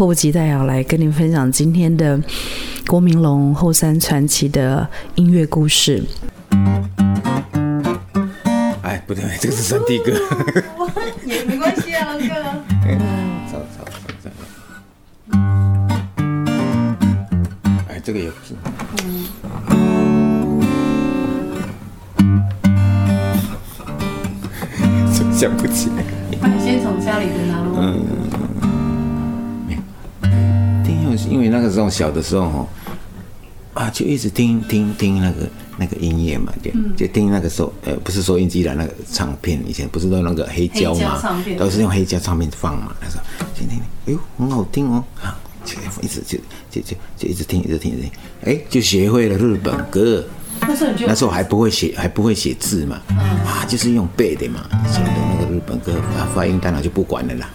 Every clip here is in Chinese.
迫不及待要来跟您分享今天的郭明龙后山传奇的音乐故事。哎，不对，这个是三弟歌。也没关系啊，哥。走走走走。哎，这个也不是。想不起来。那你先从家里的拿咯。因为那个时候小的时候哦，啊，就一直听听听那个那个音乐嘛，就就听那个收呃，不是收音机的那个唱片，以前不是都那个黑胶嘛，都是用黑胶唱片放嘛。那时候听听，哎呦，很好听哦，啊，就一直就就就就一直听，一直听，一直听，哎，就学会了日本歌。那时候你就那时候还不会写，还不会写字嘛，啊，就是用背的嘛，写的那个日本歌啊，发音当然就不管了啦。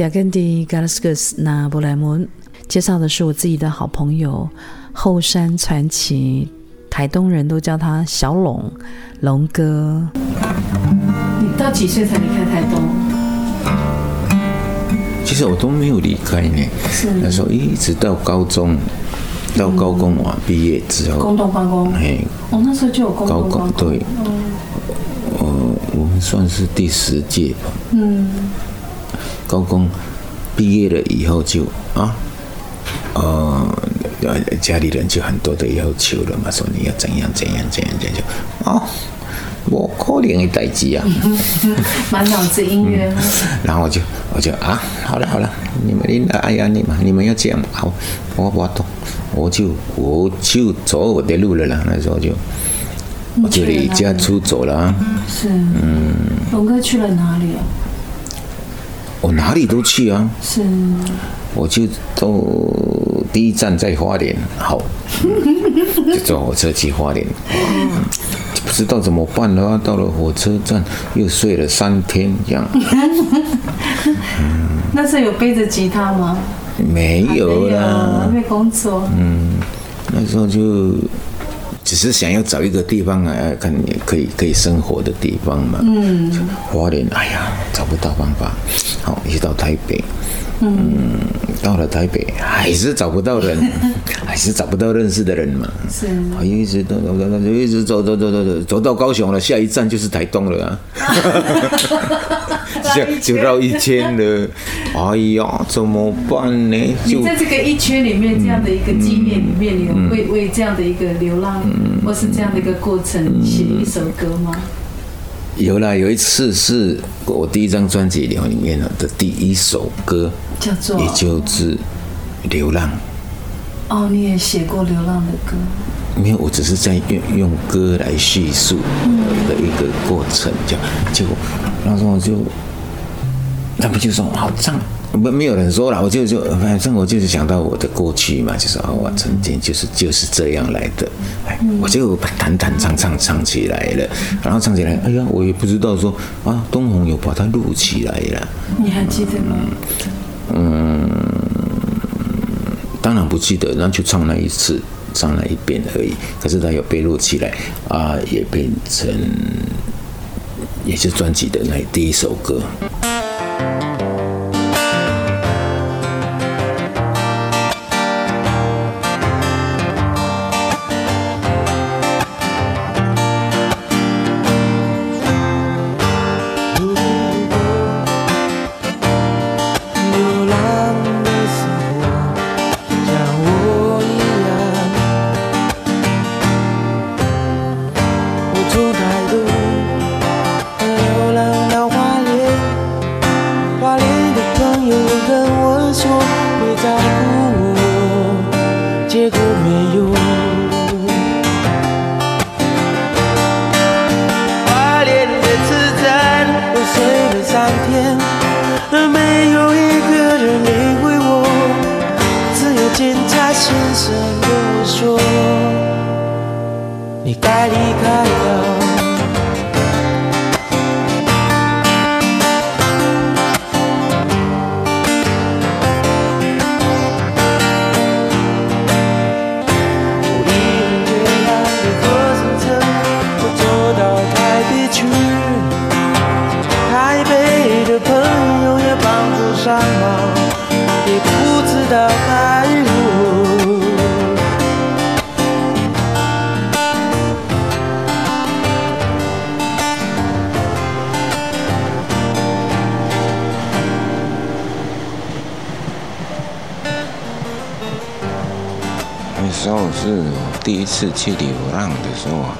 雅根迪·加拉斯克斯那布莱蒙介绍的是我自己的好朋友后山传奇，台东人都叫他小龙龙哥。你到几岁才离开台东？其实我都没有离开呢，那时候一直到高中，到高工完毕业之后，工东关工，哎，哦，那时候就有工高工对，呃，我们算是第十届吧。嗯，高工毕业了以后就啊，呃，家里人就很多的要求了嘛，说你要怎样怎样怎样怎样，就哦，我可怜的代志啊。满脑子音乐，然后我就我就啊，好了好了，你们你哎呀你们你们要这样好，我我懂，我就我就走我的路了啦。那时候就我就离家出走了啊，是，嗯，龙哥去了哪里啊？我哪里都去啊，是，我就都第一站在花莲，好，就坐火车去花莲，就不知道怎么办了啊。到了火车站又睡了三天，这样 那时候有背着吉他吗？没有啦还。没工作，嗯，那时候就只是想要找一个地方啊，看可以可以生活的地方嘛。嗯，花莲，哎呀，找不到方法，好，一直到台北，嗯，到了台北还是找不到人，还是找不到认识的人嘛。是啊，一直走走走走，一直走走走走走，走到高雄了，下一站就是台东了啊。就就绕一圈了，哎呀，怎么办呢？就你在这个一圈里面这样的一个纪念里面，你有为为这样的一个流浪，或是这样的一个过程写一首歌吗？有啦，有一次是我第一张专辑里面的第一首歌，叫做也就是《流浪》。哦，你也写过流浪的歌，没有，我只是在用用歌来叙述的一个过程，这样。结果那时候就，他们就说好唱，没没有人说了，我就就反正我就是想到我的过去嘛，就是啊，我曾经就是就是这样来的，哎，我就弹弹唱唱唱起来了，然后唱起来，哎呀，我也不知道说啊，东红有把它录起来了。你还记得吗？嗯当然不记得，然后就唱那一次，唱那一遍而已。可是它有被录起来啊，也变成也是专辑的那第一首歌。我，一次去流浪的时候啊，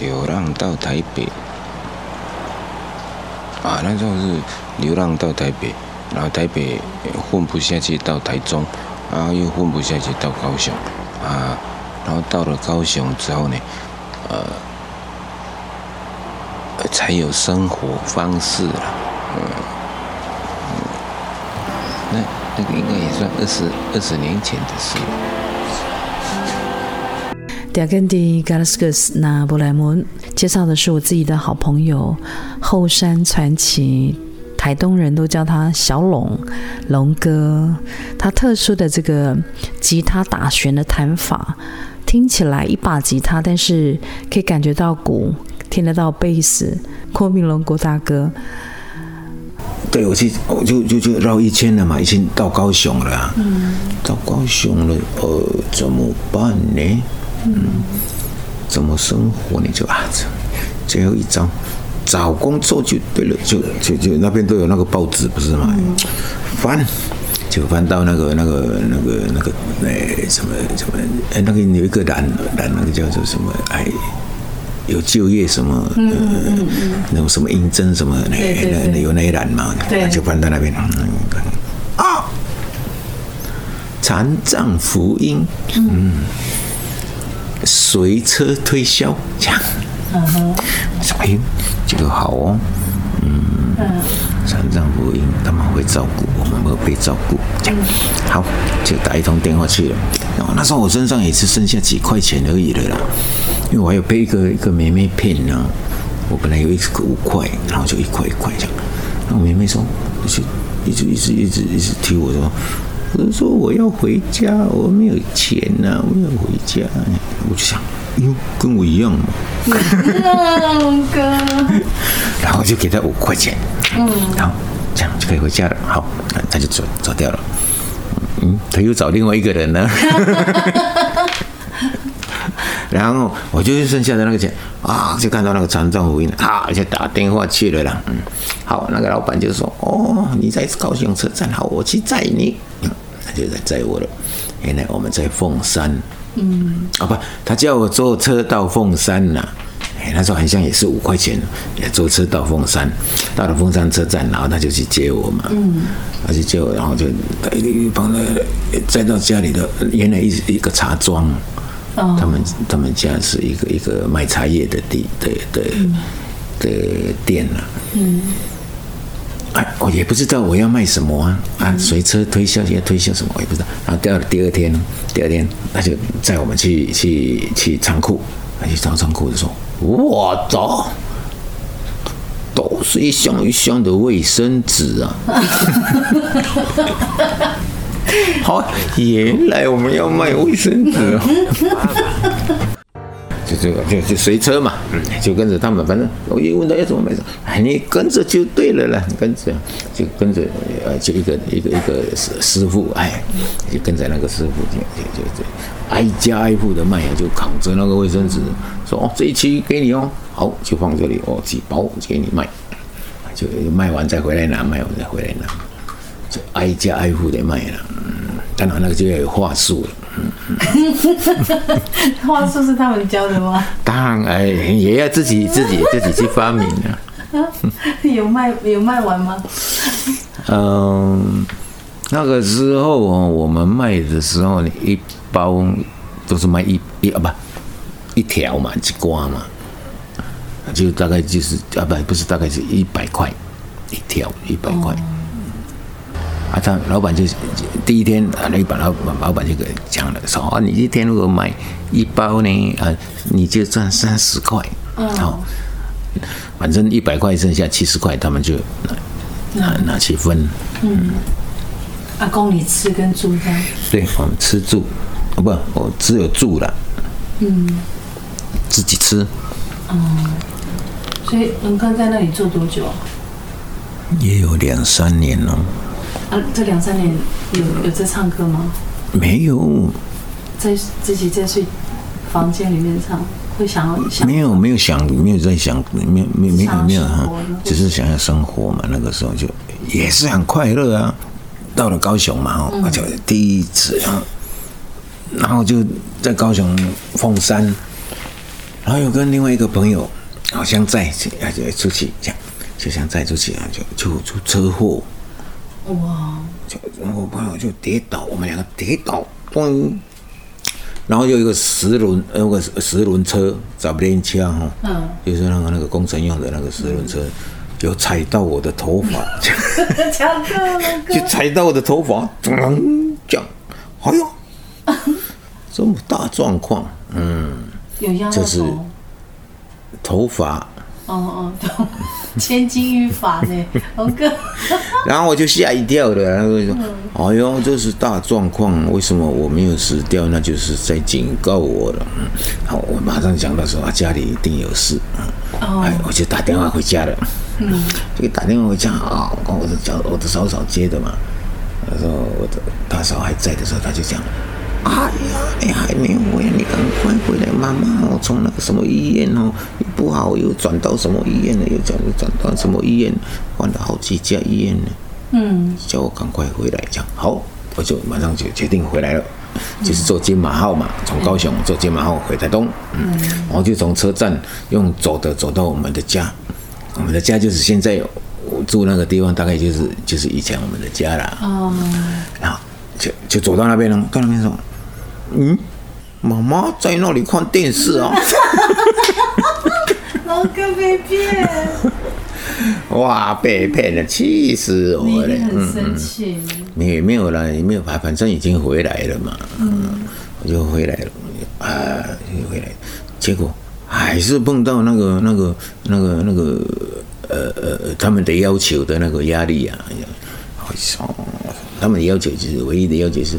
流浪到台北啊，那时候是流浪到台北，然后台北混不下去到台中，然后又混不下去到高雄啊，然后到了高雄之后呢，呃，才有生活方式了，嗯，那那个应该也算二十二十年前的事了。第二根的 Galaskus 那布莱门介绍的是我自己的好朋友后山传奇，台东人都叫他小龙龙哥。他特殊的这个吉他打弦的弹法，听起来一把吉他，但是可以感觉到鼓，听得到贝斯。郭明龙郭大哥，对，我去，我就就就绕一圈了嘛，已经到高雄了、啊。嗯。到高雄了，呃，怎么办呢？嗯。怎么生活你？就啊，这最后一招，找工作就对了，就就就那边都有那个报纸不是吗？翻，就翻到那个那个那个那个哎什么什么哎那个有一个栏栏那个叫做什么哎。有就业什么，呃，那种什么应征什么，那那那有那一栏嘛，对就翻到那边。嗯啊，残障福音，嗯，随车推销这样。嗯哼，我说哎，这个好哦，嗯，残障福音他们会照顾我们，没有被照顾，这样好，就打一通电话去了。然后那时候我身上也是剩下几块钱而已了啦，因为我还有背一个一个妹妹片呢，我本来有一个五块，然后就一块一块这样。然后妹妹说，就一直一直一直一直提我说，我就说我要回家，我没有钱呐、我要回家。我就想，哟，跟我一样嘛。龙哥，然后就给他五块钱，嗯，然后这样就可以回家了。好，他就走走掉了。嗯，他又找另外一个人了。然后我就剩下的那个钱啊，就看到那个船长福音啊，就打电话去了啦。嗯，好，那个老板就说：“哦，你在高雄车站，好，我去载你。”嗯，他就来载我了。原来我们在凤山。嗯，啊不，他叫我坐车到凤山呐。哎，那时候好像也是五块钱，也坐车到凤山，到了凤山车站，然后他就去接我嘛。嗯，他去接我，然后就帮他载到家里的，原来一一个茶庄。他们他们家是一个一个卖茶叶的地的的的店啊。嗯。哎，我也不知道我要卖什么啊啊！随车推销要推销什么我也不知道。然后第二第二天，第二天他就载我们去去去仓库，去找仓库的时候，我操，都是一箱一箱的卫生纸啊！好，原来我们要卖卫生纸哦。就这个就就随车嘛，就跟着他们，反正我一问他要怎么买，哎，你跟着就对了啦，你跟着就跟着呃，就一个一个一个师师傅，哎，就跟着那个师傅就就就挨家挨户的卖啊，就扛着那个卫生纸，说哦这一期给你哦，好就放这里哦，几包就给你卖，就卖完再回来拿，卖完再回来拿，就挨家挨户的卖了，嗯，当然那个就要有话术了。话术是他们教的吗？当然，哎也要自己自己自己去发明啊。有卖有卖完吗？嗯，那个时候哦，我们卖的时候，你一包都是卖一一啊不一条嘛，一瓜嘛，就大概就是啊不不是大概是一百块一条一百块。啊，他老板就第一天啊，那把老板老板就给讲了，说啊，你一天如果买一包呢，啊，你就赚三十块，好，反正一百块剩下七十块，他们就拿拿去分。嗯，阿公，你吃跟住的？对，我们吃住，哦不，我只有住了。嗯，自己吃。哦，所以龙哥在那里做多久？也有两三年了。啊，这两三年有有在唱歌吗？没有，在自己在睡房间里面唱，会想要想没有没有想没有在想没有没有没有没有哈，只是想要生活嘛。那个时候就也是很快乐啊。到了高雄嘛，哈，就第一次啊，然后就在高雄凤山，然后又跟另外一个朋友好像在就出去这样，就想再出去啊，就就出车祸。哇！就我朋友就跌倒，我们两个跌倒，咣！然后有一个十轮，那个十轮车，找不连车哈，嗯，就是那个那个工程用的那个十轮车，有踩到我的头发，就踩到我的头发，咚！这样，哎呦，这么大状况，嗯，就是头发。哦哦，懂千金于法呢，龙哥。然后我就吓一跳了，然后说：“哎呦，这是大状况，为什么我没有死掉？那就是在警告我了。”好，我马上想到说啊，家里一定有事。哦。哎，我就打电话回家了。嗯。就打电话回家啊，我的小我的嫂嫂接的嘛。他说我的大嫂还在的时候，他就讲。哎呀，你还没回来，你赶快回来！妈妈，我从那个什么医院哦，不好，又转到什么医院了？又转又转到什么医院？换了好几家医院呢。嗯，叫我赶快回来，讲好，我就马上就决定回来了，就是坐金马号嘛，从高雄坐金马号回台东。嗯，然后就从车站用走的走到我们的家，我们的家就是现在我住那个地方，大概就是就是以前我们的家了。哦，然后就就走到那边了，到那边说。嗯，妈妈在那里看电视啊！老哥被骗！哇，被骗了，气死我了！很生气。没有没有了，也没有反正已经回来了嘛。嗯，我就回来了，啊，就回来，结果还是碰到那个那个那个那个呃呃他们的要求的那个压力啊！好像他们的要求就是唯一的要求是。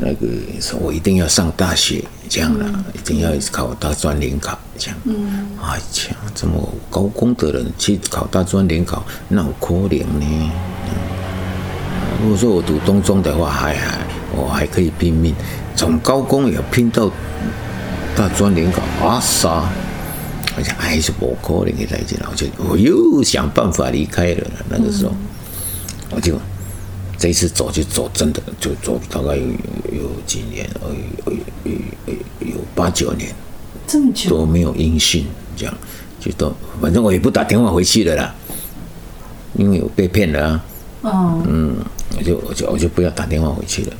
那个说，我一定要上大学，这样啦，一定要考大专联考，这样。嗯。哎呀，这么高功的人去考大专联考，那可怜呢？如果说我读东中的话，还还我还可以拼命，从高工也拼到大专联考阿萨，我想还是不可能的再见了，我就我又想办法离开了。那个时候，我就这一次走就走，真的就走大概有有几年，呃有有有有八九年这么久，都没有音讯，这样就都反正我也不打电话回去了啦，因为我被骗了啊。哦，嗯，我就我就我就不要打电话回去了。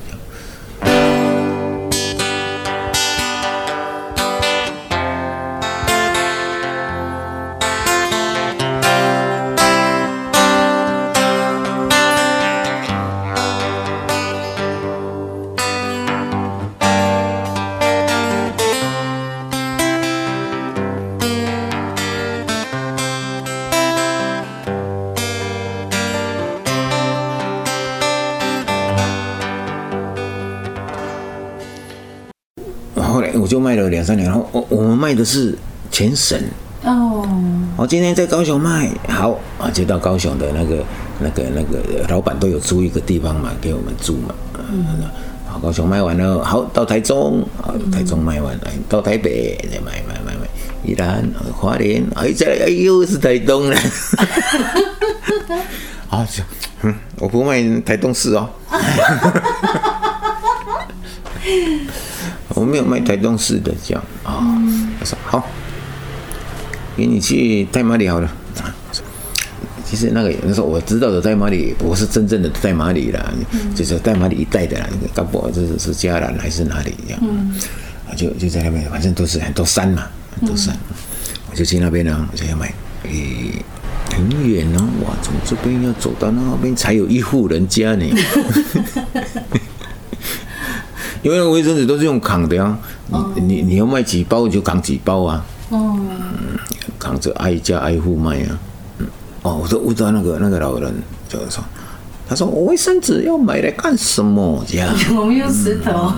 两三年，然后我我们卖的是全省。哦，我今天在高雄卖，好啊，就到高雄的那个、那个、那个老板都有租一个地方嘛，给我们住嘛。嗯，好，高雄卖完了，好到台中，啊，台中卖完，了，到台北再卖卖卖卖，宜兰、花莲，哎，再来，哎，又是台东了。啊，就，嗯，我不卖台东市哦。我没有卖台东市的这样啊。我说好。给你去代马里好了啊！其实那个那时候我知道的代马里不是真正的代马里啦，就是代马里一带的啦，高博这是是嘉兰还是哪里这样？啊，就就在那边，反正都是很多山嘛，很多山，我就去那边呢，我就要买，诶，很远哦，哇，从这边要走到那边才有一户人家呢。因为那卫生纸都是用扛的呀、你你你要卖几包就扛几包啊。哦，扛着挨家挨户卖啊。嗯，哦，我都问到那个那个老人，就说，他说我卫生纸要买来干什么？这样我们用石头，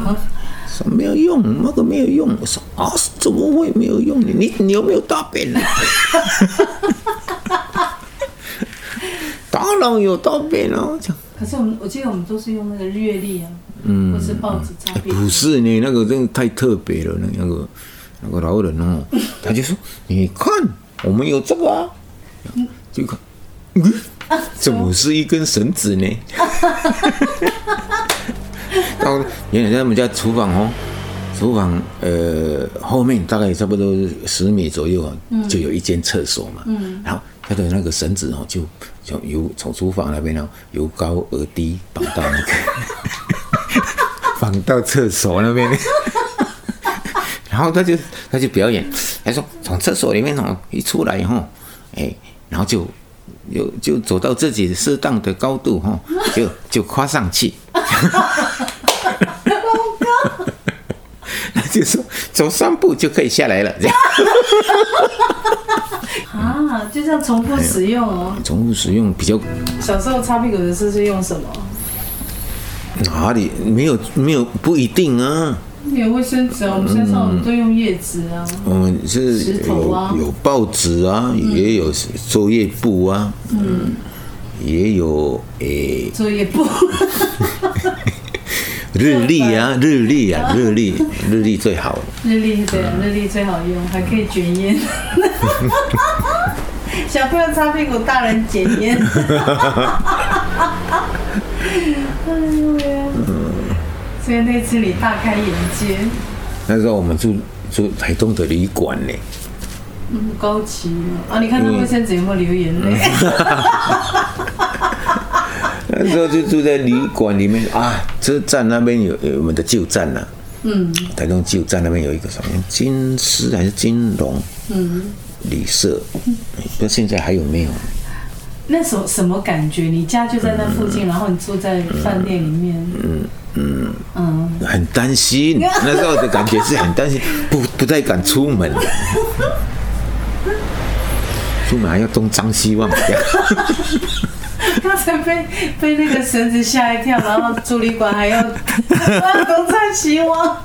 说没有用，那个没有用。我说啊，怎么会没有用呢？你你有没有大便呢？当然有大便啊。可是我们我记得我们都是用那个月历啊，嗯，或是报纸擦便。不是呢，那个真的太特别了，那那个那个老人哦，他就说：“你看，我们有这个啊。”就看，嗯，怎么是一根绳子呢？到原来在我们家厨房哦，厨房呃后面大概差不多十米左右啊，就有一间厕所嘛，嗯，然后他的那个绳子哦，就从由从厨房那边呢由高而低绑到那个绑到厕所那边。然后他就他就表演，他说从厕所里面哦一出来以后，哎，然后就就就走到自己适当的高度哈，就就跨上去。他 就说走三步就可以下来了，这样啊，就这样重复使用哦。重复使用比较小时候擦屁股的是是用什么？哪里没有没有不一定啊。有卫生纸啊，我们身上我们都用叶子啊。我们是石头啊有有报纸啊，也有作业簿啊，嗯，也有诶、作业簿，日历啊，日历啊，日历，日历最好。日历对啊，日历最好用，还可以卷烟。小朋友擦屁股，大人捡烟。哎呦喂！所以那次你大开眼界，那时候我们住住台东的旅馆呢，嗯，高级哦啊！你看那卫生纸有没有流眼泪？那时候就住在旅馆里面啊，车站那边有有我们的旧站呐、嗯台东旧站那边有一个什么金狮还是金龙嗯，旅社，不知道现在还有没有？那时候什么感觉？你家就在那附近，然后你住在饭店里面，嗯嗯嗯，很担心，那时候的感觉是很担心，不不太敢出门，出门还要东张西望。刚 才被被那个绳子吓一跳，然后助理馆还要 东张西望。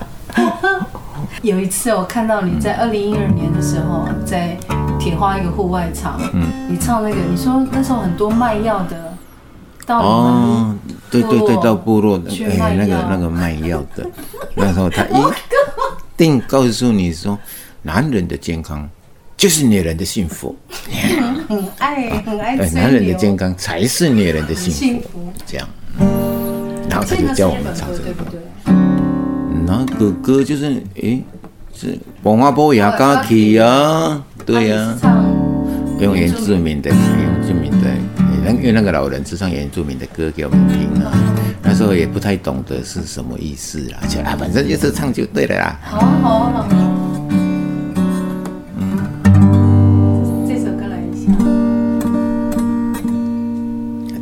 有一次我看到你在二零一二年的时候，在铁花一个户外场，嗯，你唱那个，你说那时候很多卖药的到你哦，对对对，到部落的，哎，那个那个卖药的，那时候他一 定告诉你说，男人的健康就是女人的幸福，很爱很爱哎，吹男人的健康才是女人的幸幸福，这样。然后他就教我们唱这个。歌，对不对？然后哥哥就是，诶，是王阿波牙嘎起啊，对呀、啊你是唱用原住民的，原住民的，那因为那个老人是唱原住民的歌给我们听啊，那时候也不太懂得是什么意思啦，就啊，反正就是唱就对了啦。好啊好啊好啊。嗯，这首歌来一下。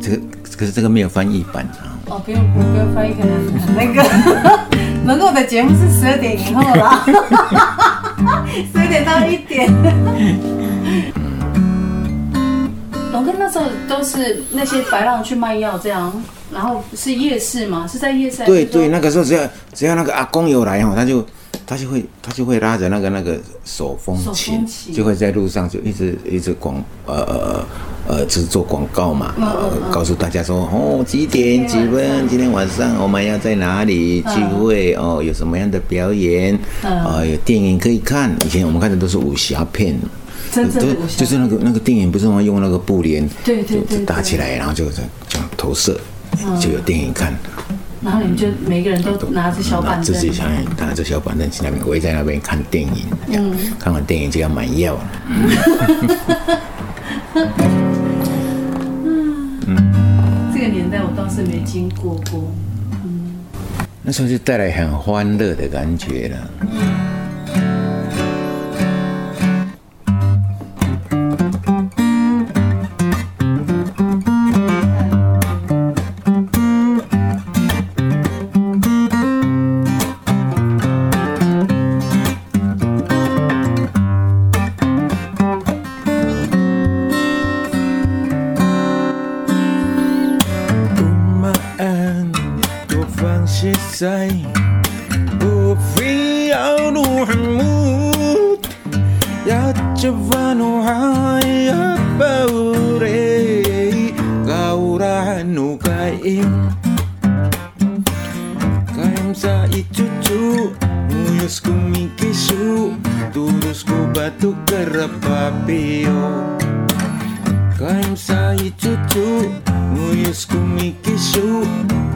这个可是这个没有翻译版啊，哦，不用不用翻译，可能那个。能够的节目是十二点以后啦，十二点到一点。龙哥那时候都是那些白浪去卖药这样，然后是夜市吗？是在夜市？对对，那个时候只要只要那个阿公有来哦，他就他就会他就会拉着那个那个手风琴就会在路上就一直一直广呃呃呃，就是做广告嘛，告诉大家说哦几点几分，今天晚上我们要在哪里？聚会哦，有什么样的表演，嗯。啊，有电影可以看。以前我们看的都是武侠片。真的武侠就是那个那个电影，不是吗？用那个布帘，对对对就打起来，然后就这样这样投射，就有电影看。然后你们就每个人都拿着小板凳自，己想拿着小板凳去那边围在那边看电影，嗯，看完电影就要买药了。这个年代我倒是没经过过。那时候就带来很欢乐的感觉了。Terus ku mikisu Terus ku batu kerap papio Kain sai cucu Muyus ku mikisu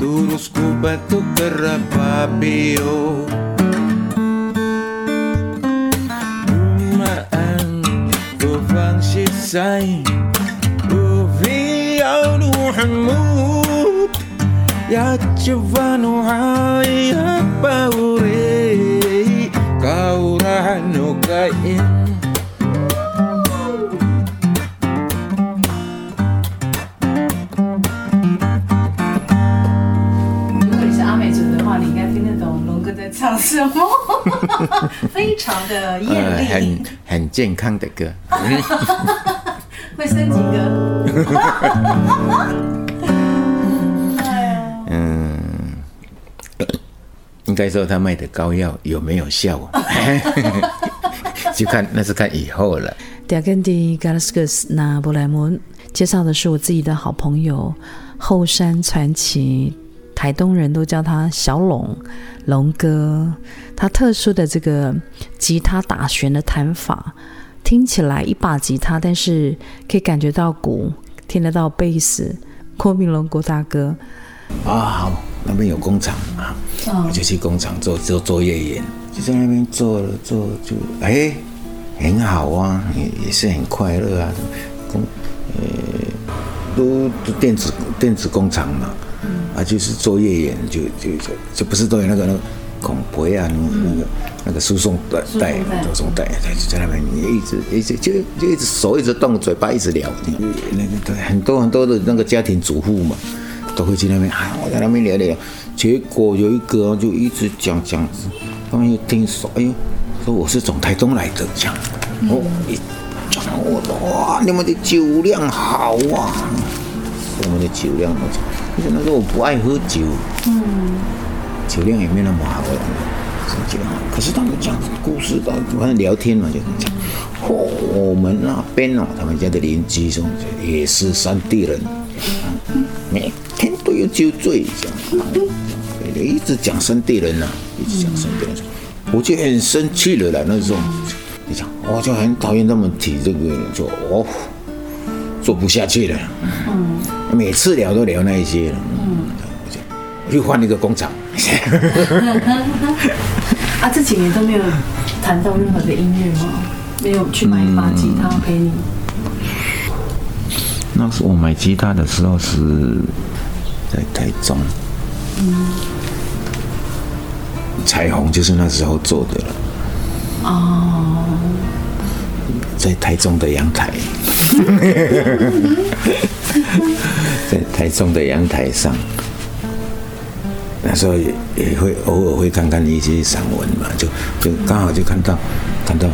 Terus ku batu kerap papio Rumaan Ku fangsi sai Uviyaw nuhamu Ya cewa nuhai apa u. 如果你是阿美族的话，你应该听得懂龙哥在唱什么，非常的呃，艳丽。很，很健康的歌。会升级歌。嗯，应该说他卖的膏药有没有效，就看那是看以后了。那布莱门介绍的是我自己的好朋友后山传奇，台东人都叫他小龙龙哥。他特殊的这个吉他打弦的弹法，听起来一把吉他，但是可以感觉到鼓，听得到贝斯。郭明龙郭大哥，啊，好，那边有工厂啊，我就去工厂做做作业员，就在那边做了做就哎，很好啊，也也是很快乐啊。工呃，都电子电子工厂嘛，啊，就是作业员就就就就不是都有那个那个孔培啊，那个那个输送带带输送带输送带，就在那边一直一直就就一直手一直动，嘴巴一直聊，那个对很多很多的那个家庭主妇嘛。都会去那边，啊，我在那边聊聊。结果有一个就一直讲讲，他们又听说，哎呦，说我是从台东来的，讲，哦，一讲我说哇，你们的酒量好啊，我们的酒量好。可是那时候我不爱喝酒，嗯，酒量也没那么好了。酒量好，可是他们讲故事的，反正聊天嘛，就讲，哦，我们那边哦，他们家的邻居说也是山地人，每天都有酒醉这样，一直讲山地人呐、一直讲山地人，我就很生气了啦。那时候，你讲，我就很讨厌他们提这个，就哦，做不下去了。嗯，每次聊都聊那一些了。嗯，我就我就换一个工厂。啊，这几年都没有谈到任何的音乐吗？没有去买一把吉他陪你？那时候我买吉他的时候是在台中，彩虹就是那时候做的了。哦，在台中的阳台，在台中的阳台上，那时候也也会偶尔会看看一些散文嘛，就就刚好就看到看到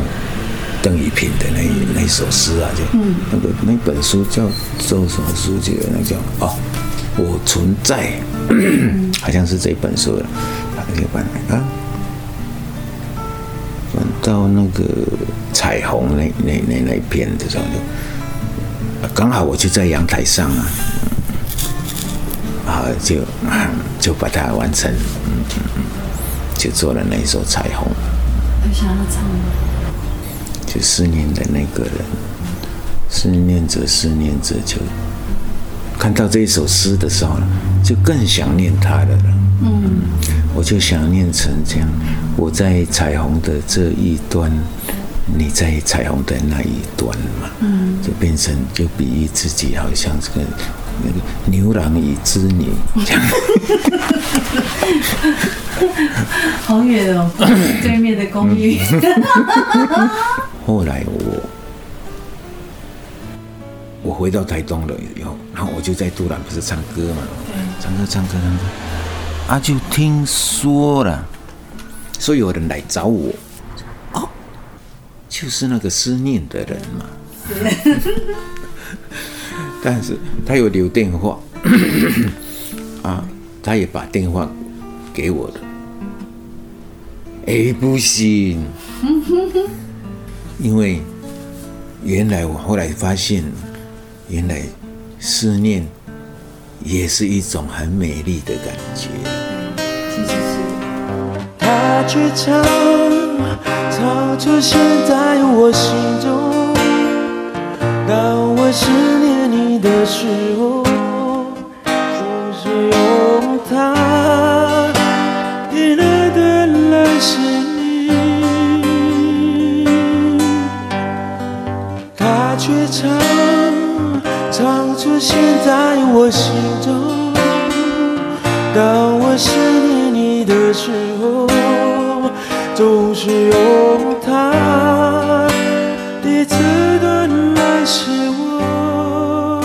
邓雨萍的那那首诗啊，就、那个那本书叫做什么书记？得那叫哦，我存在，好像是这本书了，把那个版啊。转到那个彩虹那那那那边的时候就，刚好我就在阳台上啊，啊就啊 就把它完成，嗯嗯嗯，就做了那一首彩虹，有想要唱吗？就思念的那个人，思念着思念着就看到这一首诗的时候呢，就更想念他了了。嗯，我就想念成这样，我在彩虹的这一端，你在彩虹的那一端嘛。嗯，就变成就比喻自己好像这个那个牛郎与织女这样。好远哦，对面的公寓。后来我我回到台东了以后，然后我就在杜兰不是唱歌嘛，唱歌唱歌唱歌，啊就听说了，说有人来找我，哦，就是那个思念的人嘛，但是他有留电话，啊，他也把电话给我了，哎不行。因为原来我后来发现，原来思念也是一种很美丽的感觉。他却常常出现在我心中。当我思念你的时候，总是用他我心中。当我思念你的时候，总是用它第一次温暖使我。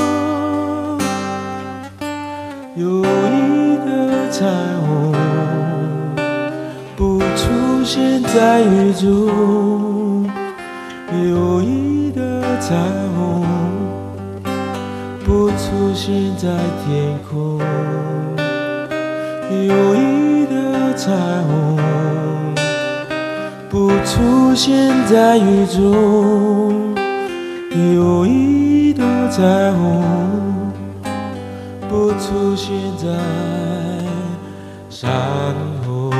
有一个彩虹不出现在雨中，有一个彩虹出现在天空。有一的彩虹不出现在雨中，有一的彩虹不出现在山后。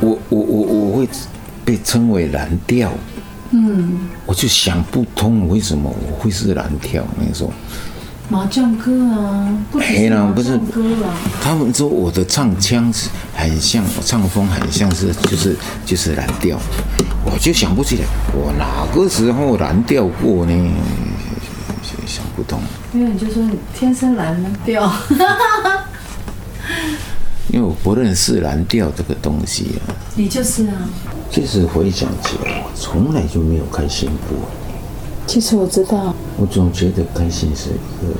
我我我我会被称为蓝调，嗯，就想不通为什么我会是蓝调。那时候麻将歌啊，不是是麻将歌啊，他们说我的唱腔是很像，唱风很像是就是就是蓝调，我就想不起来我哪个时候蓝调过呢？想不通，因为你就说你天生蓝调，因为我不认识蓝调这个东西啊。你就是啊。其实回想起来，我从来就没有开心过。其实我知道，我总觉得开心是一个，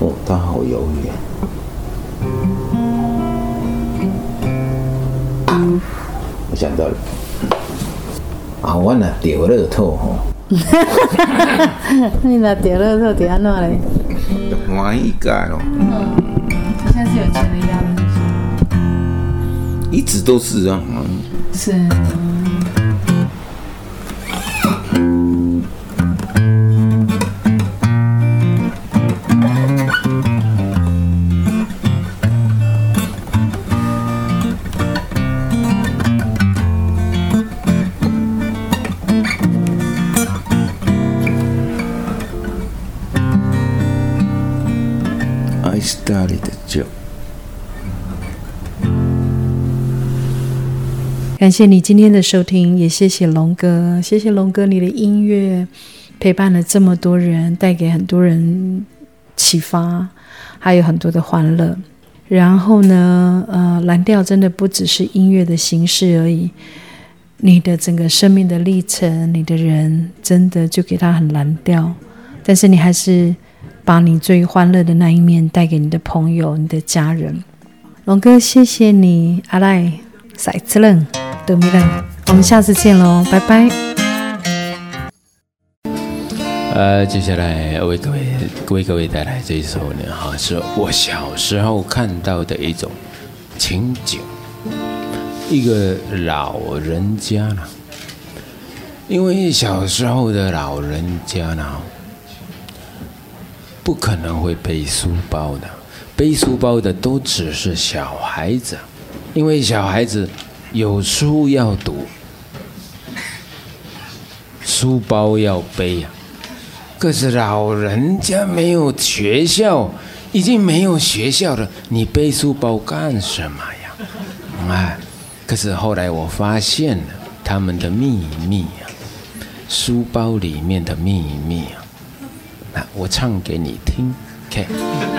哦，它好遥远。嗯我想到了，啊，我若钓乐透吼，你若点乐透点安怎嘞？就欢喜噶咯，现在是有钱的压力，一直都是啊。嗯。是里的酒。感谢你今天的收听，也谢谢龙哥，谢谢龙哥，你的音乐陪伴了这么多人，带给很多人启发，还有很多的欢乐。然后呢，呃，蓝调真的不只是音乐的形式而已，你的整个生命的历程，你的人真的就给他很蓝调，但是你还是把你最欢乐的那一面带给你的朋友、你的家人。龙哥，谢谢你，阿赖，塞次冷。德米勒，我们下次见喽，拜拜。呃，接下来为各位为各位带来这一首呢，哈，是我小时候看到的一种情景，一个老人家呢，因为小时候的老人家呢，不可能会背书包的，背书包的都只是小孩子，因为小孩子。有书要读，书包要背呀。可是老人家没有学校，已经没有学校了，你背书包干什么呀？哎，可是后来我发现了他们的秘密啊，书包里面的秘密啊。那我唱给你听，OK。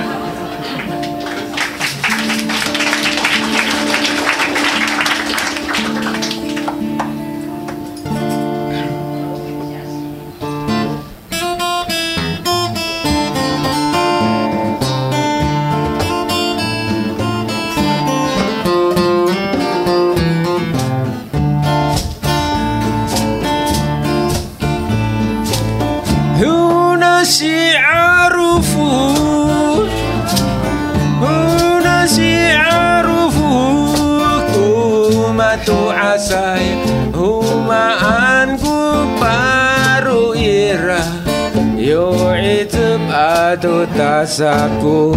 Tasaku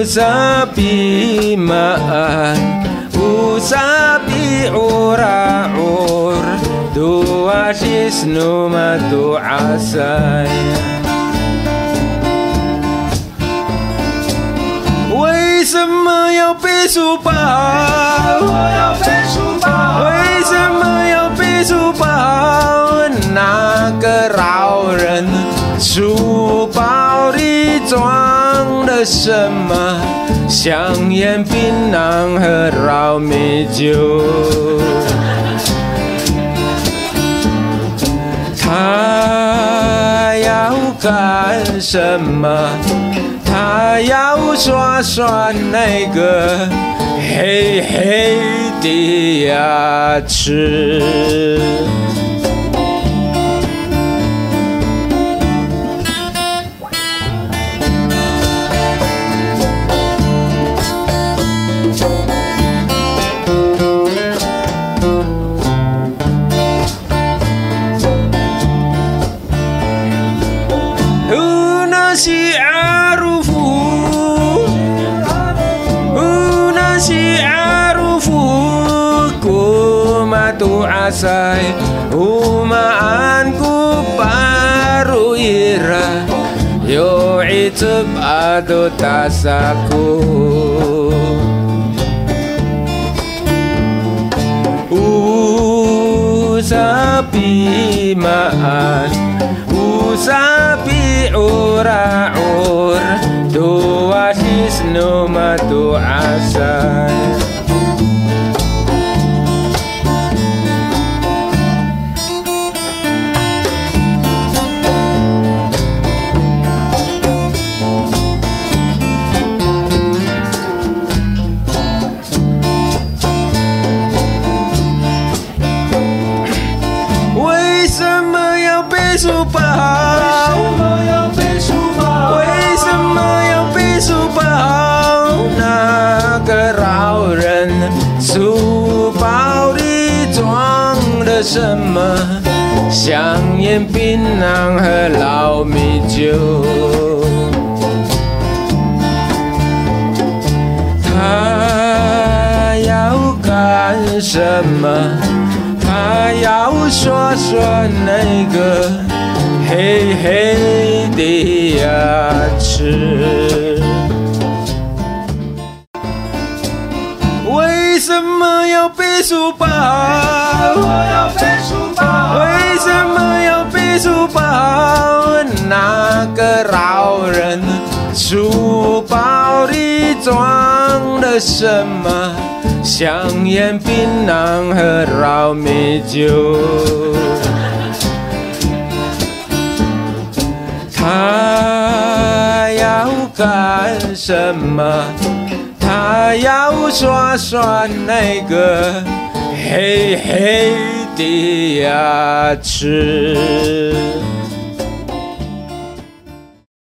Usapi maan Usapi ura-ur Dua sisnu matu asay 为什么要背书包？为什么要背书包？那个老人书包里装的什么？香烟、槟榔和老米酒。他要干什么？他要刷刷那个嘿嘿的牙齿。Umaanku Humaanku paru ira. Yo icep adu tasaku. Usapi ma'as Usapi ura ur. Dua sisnu matu asai 什么香烟、槟榔和老米酒？他要干什么？他要说说那个。黑黑的牙齿。为什么要背书包？为什么要背书包？那个老人书包里装的什么？香烟、槟榔和老米酒。他要干什么？他要刷刷那个黑黑的牙齿。